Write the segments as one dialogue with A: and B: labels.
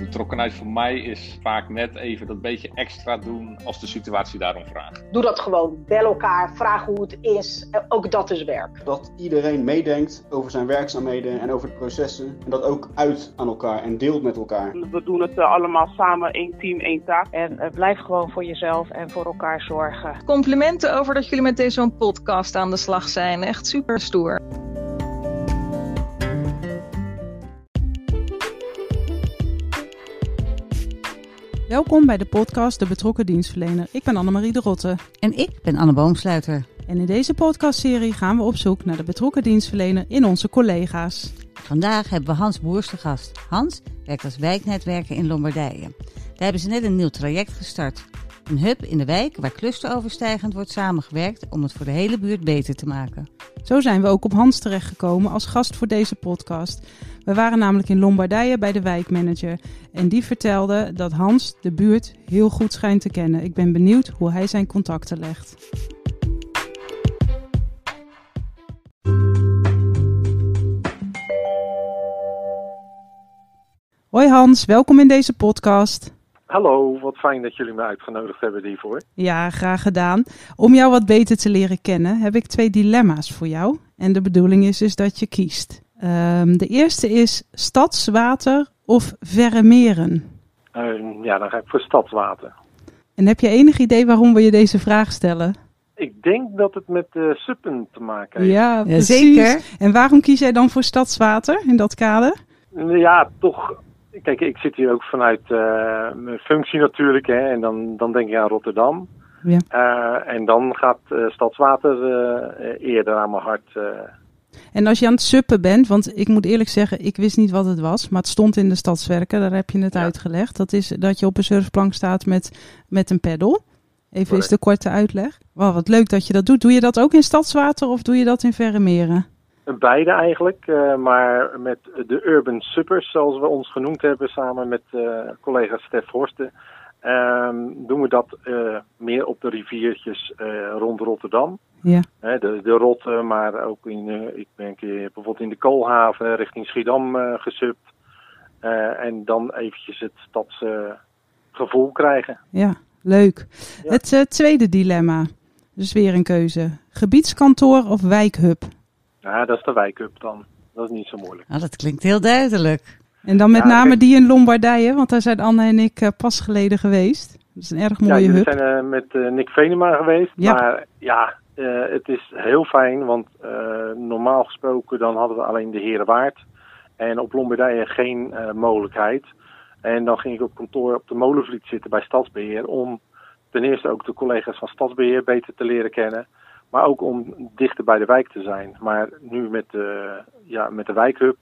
A: betrokkenheid voor mij is vaak net even dat beetje extra doen als de situatie daarom vraagt.
B: Doe dat gewoon. Bel elkaar, vraag hoe het is. Ook dat is werk.
C: Dat iedereen meedenkt over zijn werkzaamheden en over de processen. En dat ook uit aan elkaar en deelt met elkaar.
D: We doen het uh, allemaal samen, één team, één taak.
E: En uh, blijf gewoon voor jezelf en voor elkaar zorgen.
F: Complimenten over dat jullie met deze podcast aan de slag zijn. Echt super stoer.
G: Welkom bij de podcast De Betrokken Dienstverlener. Ik ben Annemarie de Rotte.
H: En ik ben Anne Boomsluiter.
G: En in deze podcastserie gaan we op zoek naar de betrokken dienstverlener in onze collega's.
H: Vandaag hebben we Hans Boers te gast. Hans werkt als wijknetwerker in Lombardije. Daar hebben ze net een nieuw traject gestart. Een hub in de wijk waar clusteroverstijgend wordt samengewerkt om het voor de hele buurt beter te maken.
G: Zo zijn we ook op Hans terechtgekomen als gast voor deze podcast. We waren namelijk in Lombardije bij de wijkmanager en die vertelde dat Hans de buurt heel goed schijnt te kennen. Ik ben benieuwd hoe hij zijn contacten legt. Hoi Hans, welkom in deze podcast.
I: Hallo, wat fijn dat jullie me uitgenodigd hebben hiervoor.
G: Ja, graag gedaan. Om jou wat beter te leren kennen heb ik twee dilemma's voor jou. En de bedoeling is dus dat je kiest. Um, de eerste is stadswater of verre meren?
I: Uh, ja, dan ga ik voor stadswater.
G: En heb je enig idee waarom we je deze vraag stellen?
I: Ik denk dat het met de uh, suppen te maken heeft.
G: Ja, ja zeker. En waarom kies jij dan voor stadswater in dat kader?
I: Ja, toch Kijk, ik zit hier ook vanuit uh, mijn functie natuurlijk. Hè, en dan, dan denk ik aan Rotterdam. Ja. Uh, en dan gaat uh, Stadswater eerder aan mijn hart.
G: En als je aan het suppen bent, want ik moet eerlijk zeggen, ik wist niet wat het was. Maar het stond in de stadswerken, daar heb je het ja. uitgelegd. Dat is dat je op een surfplank staat met, met een peddel. Even is de korte uitleg. Wow, wat leuk dat je dat doet. Doe je dat ook in Stadswater of doe je dat in Verre Meren?
I: Beide eigenlijk, uh, maar met de Urban Suppers, zoals we ons genoemd hebben, samen met uh, collega Stef Horsten, um, doen we dat uh, meer op de riviertjes rond Rotterdam.
G: Ja.
I: de, de Rotte, maar ook in, ik ben een keer bijvoorbeeld in de Koolhaven richting Schiedam gesubt. en dan eventjes het stadsgevoel krijgen.
G: Ja, leuk. Ja. Het tweede dilemma, dus weer een keuze. Gebiedskantoor of wijkhub?
I: Ja, dat is de wijkup dan. Dat is niet zo moeilijk.
H: Nou, dat klinkt heel duidelijk.
G: En dan met ja, name kijk... die in Lombardije, want daar zijn Anne en ik uh, pas geleden geweest. Dat is een erg mooie
I: ja,
G: hub.
I: we zijn uh, met uh, Nick Venema geweest. Ja. Maar ja, het is heel fijn, want normaal gesproken dan hadden we alleen de Herenwaard. En op Lombardije geen mogelijkheid. En dan ging ik op kantoor op de Molenvliet zitten bij Stadsbeheer om ten eerste ook de collega's van Stadsbeheer beter te leren kennen. Maar ook om dichter bij de wijk te zijn. Maar nu met de, ja, met de wijkhub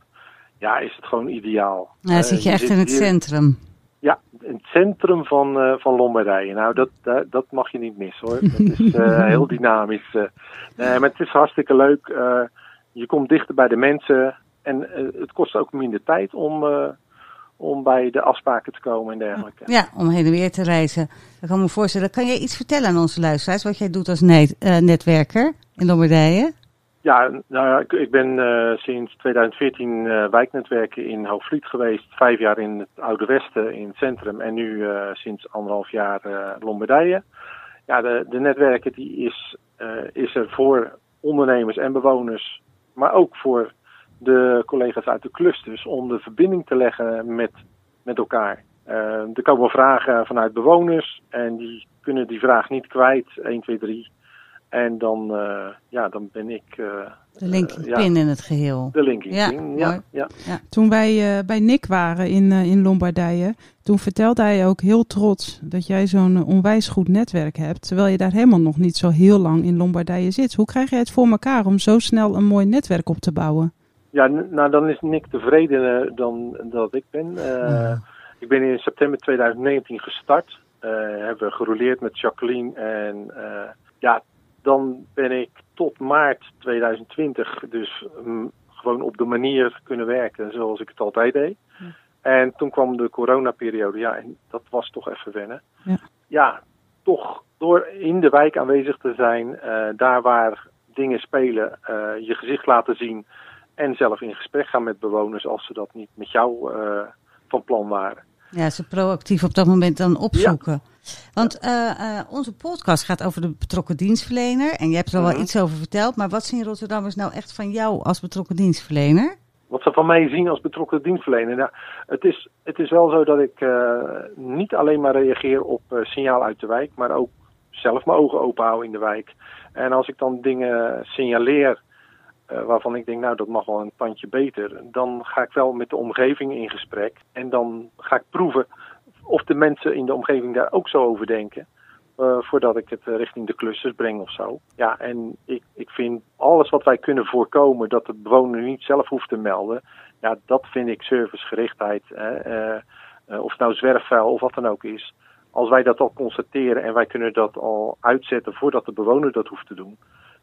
I: ja, is het gewoon ideaal.
H: Uh, zit je echt in het hier, centrum.
I: Ja, in het centrum van, uh, van Lombardije. Nou, dat, dat, dat mag je niet missen hoor. Het is uh, heel dynamisch. nee, maar het is hartstikke leuk. je komt dichter bij de mensen. En het kost ook minder tijd om om bij de afspraken te komen en dergelijke.
H: Ja, om heen en weer te reizen. Dat kan me voorstellen. Kan jij iets vertellen aan onze luisteraars wat jij doet als net, uh, netwerker in Lombardije?
I: Ja, nou ik, ik ben uh, sinds 2014 uh, wijknetwerker in Hoogvliet geweest. Vijf jaar in het Oude Westen in het centrum en nu sinds anderhalf jaar Lombardije. Ja, de, de netwerken die is, is er voor ondernemers en bewoners, maar ook voor de collega's uit de clusters om de verbinding te leggen met, met elkaar. Uh, er komen vragen vanuit bewoners en die kunnen die vraag niet kwijt, 1, 2, 3. En dan, uh, ja, dan ben ik... Uh,
H: de linking ja, pin in het geheel.
I: De linking ja, pin, ja, ja,
G: ja. Toen wij bij Nick waren in, in Lombardije, toen vertelde hij ook heel trots dat jij zo'n onwijs goed netwerk hebt. Terwijl je daar helemaal nog niet zo heel lang in Lombardije zit. Hoe krijg je het voor elkaar om zo snel een mooi netwerk op te bouwen?
I: Ja, nou dan is Nick tevredener dan dat ik ben. Ja. Ik ben in september 2019 gestart. Uh, hebben we gerouleerd met Jacqueline. En ja, dan ben ik tot maart 2020 dus um, gewoon op de manier kunnen werken zoals ik het altijd deed. Ja. En toen kwam de coronaperiode. Ja, en dat was toch even wennen.
G: Ja,
I: ja toch door in de wijk aanwezig te zijn, daar waar dingen spelen, je gezicht laten zien en zelf in gesprek gaan met bewoners als ze dat niet met jou uh, van plan waren.
H: Ja, ze proactief op dat moment dan opzoeken. Want eh, eh, onze podcast gaat over de betrokken dienstverlener. En je hebt er al
I: Mhm.
H: wel iets over verteld. Maar wat zien Rotterdammers nou echt van jou als betrokken dienstverlener?
I: Wat ze van mij zien als betrokken dienstverlener. Nou, het, is, het is wel zo dat ik eh, niet alleen maar reageer op eh, signaal uit de wijk, maar ook zelf mijn ogen open hou in de wijk. En als ik dan dingen signaleer eh, waarvan ik denk, nou dat mag wel een tandje beter, dan ga ik wel met de omgeving in gesprek. En dan ga ik proeven of de mensen in de omgeving daar ook zo over denken. eh, voordat ik het eh, richting de clusters breng of zo. Ja, en ik, ik vind alles wat wij kunnen voorkomen dat de bewoner niet zelf hoeft te melden. Ja, dat vind ik servicegerichtheid. Hè, of het nou zwerfvuil of wat dan ook is. Als wij dat al constateren en wij kunnen dat al uitzetten voordat de bewoner dat hoeft te doen.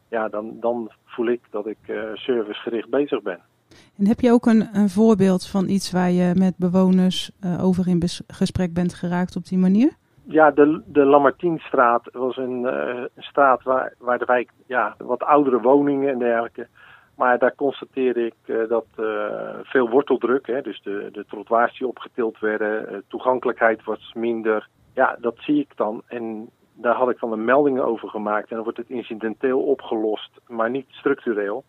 I: Ja, dan, dan voel ik dat ik eh, servicegericht bezig ben.
G: En heb je ook een, een voorbeeld van iets waar je met bewoners eh, over in gesprek bent geraakt op die manier?
I: Ja, de, de Lamartienstraat was een, een straat waar, waar de wijk ja, wat oudere woningen en dergelijke. Maar daar constateerde ik dat veel worteldruk, hè, dus de, de trottoirs die opgetild werden, toegankelijkheid was minder. Ja, dat zie ik dan. En daar had ik dan een melding over gemaakt. En dan wordt het incidenteel opgelost, maar niet structureel.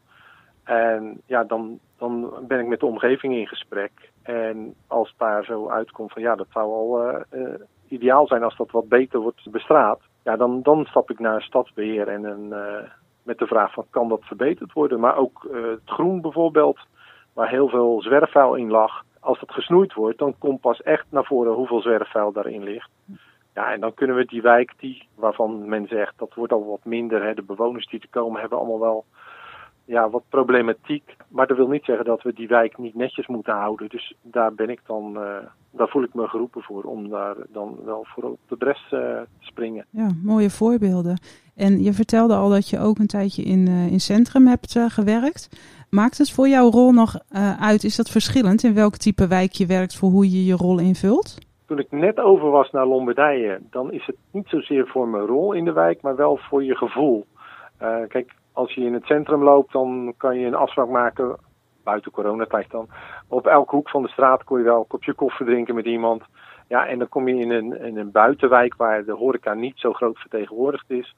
I: En ja, dan, dan ben ik met de omgeving in gesprek. En als daar zo uitkomt van ja, dat zou al eh, eh, ideaal zijn als dat wat beter wordt bestraat. Ja, dan, dan stap ik naar stadsbeheer en een, eh, met de vraag van kan dat verbeterd worden. Maar ook het groen bijvoorbeeld, waar heel veel zwerfvuil in lag. Als dat gesnoeid wordt, dan komt pas echt naar voren hoeveel zwerfvuil daarin ligt. Ja, en dan kunnen we die wijk, die, waarvan men zegt dat wordt al wat minder. Hè, de bewoners die er komen hebben allemaal wel ja, wat problematiek. Maar dat wil niet zeggen dat we die wijk niet netjes moeten houden. Dus daar ben ik dan, eh, daar voel ik me geroepen voor om daar dan wel voor op de bres eh, te springen.
G: Ja, mooie voorbeelden. En je vertelde al dat je ook een tijdje in, eh, in centrum hebt gewerkt. Maakt het voor jouw rol nog uit? Is dat verschillend in welk type wijk je werkt voor hoe je je rol invult?
I: Toen ik net over was naar Lombardije, dan is het niet zozeer voor mijn rol in de wijk, maar wel voor je gevoel. Eh, kijk, als je in het centrum loopt, dan kan je een afspraak maken, buiten coronatijd dan. Op elke hoek van de straat kon je wel een kopje koffie drinken met iemand. Ja, en dan kom je in een, een buitenwijk waar de horeca niet zo groot vertegenwoordigd is.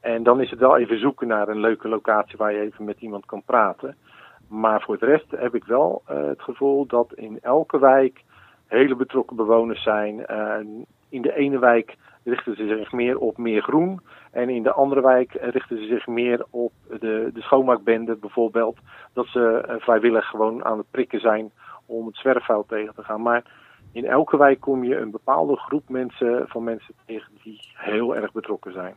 I: En dan is het wel even zoeken naar een leuke locatie waar je even met iemand kan praten. Maar voor de rest heb ik wel eh, het gevoel dat in elke wijk hele betrokken bewoners zijn. In de ene wijk richten ze zich meer op meer groen. En in de andere wijk richten ze zich meer op de, de schoonmaakbende bijvoorbeeld. Dat ze eh, vrijwillig gewoon aan het prikken zijn om het zwerfvuil tegen te gaan. Maar in elke wijk kom je een bepaalde groep mensen van mensen tegen die heel erg betrokken zijn.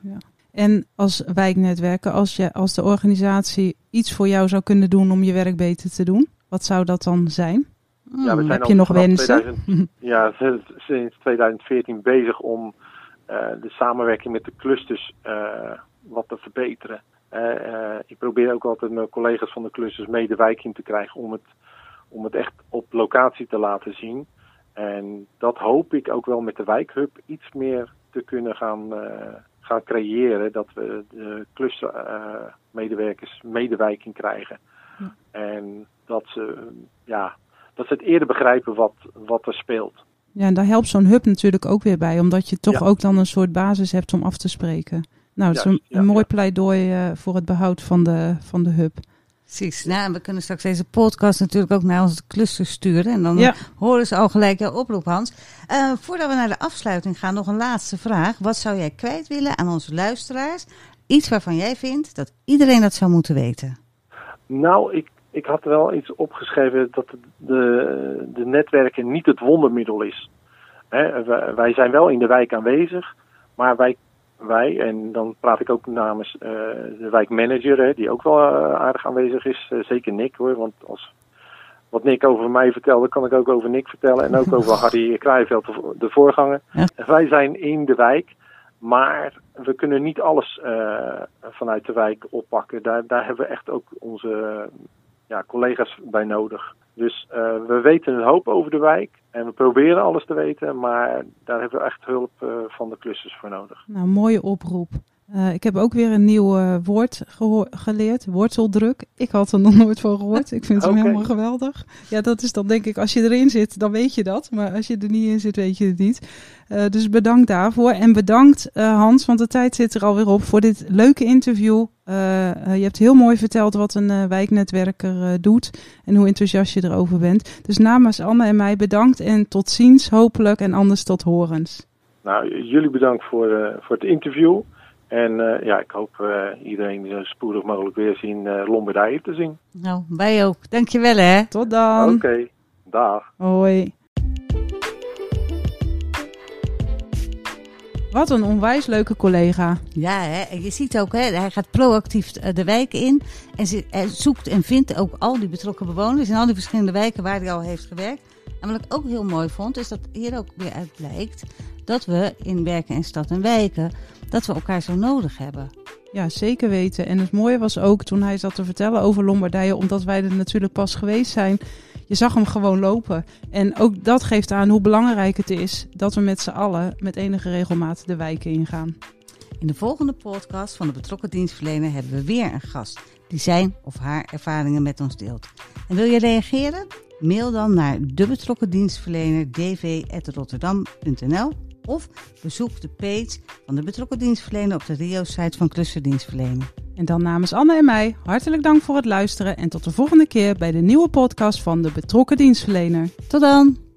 G: En als wijknetwerken, als, je, als de organisatie iets voor jou zou kunnen doen om je werk beter te doen, wat zou dat dan zijn?
I: Ja, we zijn
G: Hmm, heb
I: al
G: je nog wensen?
I: 2000 ja, sinds 2014 bezig om eh, de samenwerking met de clusters eh, wat te verbeteren. Eh, ik probeer ook altijd mijn collega's van de clusters mee de wijk in te krijgen om het, om het echt op locatie te laten zien. En dat hoop ik ook wel met de wijkhub iets meer te kunnen gaan, gaan creëren. Dat we de clustermedewerkers mee de wijk in krijgen.
G: Ja.
I: En dat ze, ja, dat ze het eerder begrijpen wat, wat er speelt.
G: Ja, en daar helpt zo'n hub natuurlijk ook weer bij, omdat je toch
I: Ja.
G: ook dan een soort basis hebt om af te spreken. Nou, dat is een,
I: Juist, ja,
G: een mooi
I: ja.
G: pleidooi eh, voor het behoud van de, van de hub.
H: Precies. Nou, en we kunnen straks deze podcast natuurlijk ook naar onze cluster sturen. En dan
G: Ja.
H: horen ze al gelijk jouw oproep, Hans. Eh, voordat we naar de afsluiting gaan, nog een laatste vraag. Wat zou jij kwijt willen aan onze luisteraars? Iets waarvan jij vindt dat iedereen dat zou moeten weten.
I: Nou, ik, ik had wel iets opgeschreven dat de, de netwerken niet het wondermiddel is. Hè, wij, zijn wel in de wijk aanwezig, maar wij, wij en dan praat ik ook namens eh, de wijkmanager, hè, die ook wel eh, aardig aanwezig is, eh, zeker Nick hoor, want als wat Nick over mij vertelde, kan ik ook over Nick vertellen en ook over Harry Krijveld, de, de voorganger.
H: Ja.
I: Wij zijn in de wijk, maar we kunnen niet alles vanuit de wijk oppakken. Daar, daar hebben we echt ook onze ja, collega's bij nodig. Dus eh, we weten een hoop over de wijk en we proberen alles te weten, maar daar hebben we echt hulp eh, van de klussers voor nodig.
G: Nou, mooie oproep. Uh, ik heb ook weer een nieuw uh, woord geleerd, worteldruk. Ik had er nog nooit van gehoord. Ik vind okay. hem helemaal geweldig. Ja, dat is dan denk ik, als je erin zit, dan weet je dat. Maar als je er niet in zit, weet je het niet. Uh, dus bedankt daarvoor. En bedankt Hans, want de tijd zit er alweer op, voor dit leuke interview. je hebt heel mooi verteld wat een wijknetwerker doet en hoe enthousiast je erover bent. Dus namens Anne en mij bedankt en tot ziens hopelijk en anders tot horens.
I: Nou, jullie bedankt voor, voor het interview. En uh, ja, ik hoop uh, iedereen zo spoedig mogelijk weer zien uh, Lombardije te zien.
H: Nou, wij ook. Dankjewel hè.
G: Tot dan.
I: Oké, okay. dag.
G: Hoi. Wat een onwijs leuke collega.
H: Ja, hè? je ziet ook, hè, hij gaat proactief de wijken in. En ze, hij zoekt en vindt ook al die betrokken bewoners in al die verschillende wijken waar hij al heeft gewerkt. En wat ik ook heel mooi vond, is dat hier ook weer uit blijkt dat we in werken in stad en wijken dat we elkaar zo nodig hebben.
G: Ja, zeker weten. En het mooie was ook toen hij zat te vertellen over Lombardije, omdat wij er natuurlijk pas geweest zijn. Je zag hem gewoon lopen. En ook dat geeft aan hoe belangrijk het is dat we met z'n allen met enige regelmaat de wijken ingaan.
H: In de volgende podcast van de betrokken dienstverlener hebben we weer een gast die zijn of haar ervaringen met ons deelt. En wil je reageren? Mail dan naar de betrokken dienstverlener dv.rotterdam.nl of bezoek de page van de betrokken dienstverlener op de Rio-site van Clusterdienstverlening.
G: En dan namens Anne en mij hartelijk dank voor het luisteren en tot de volgende keer bij de nieuwe podcast van de betrokken dienstverlener.
H: Tot dan!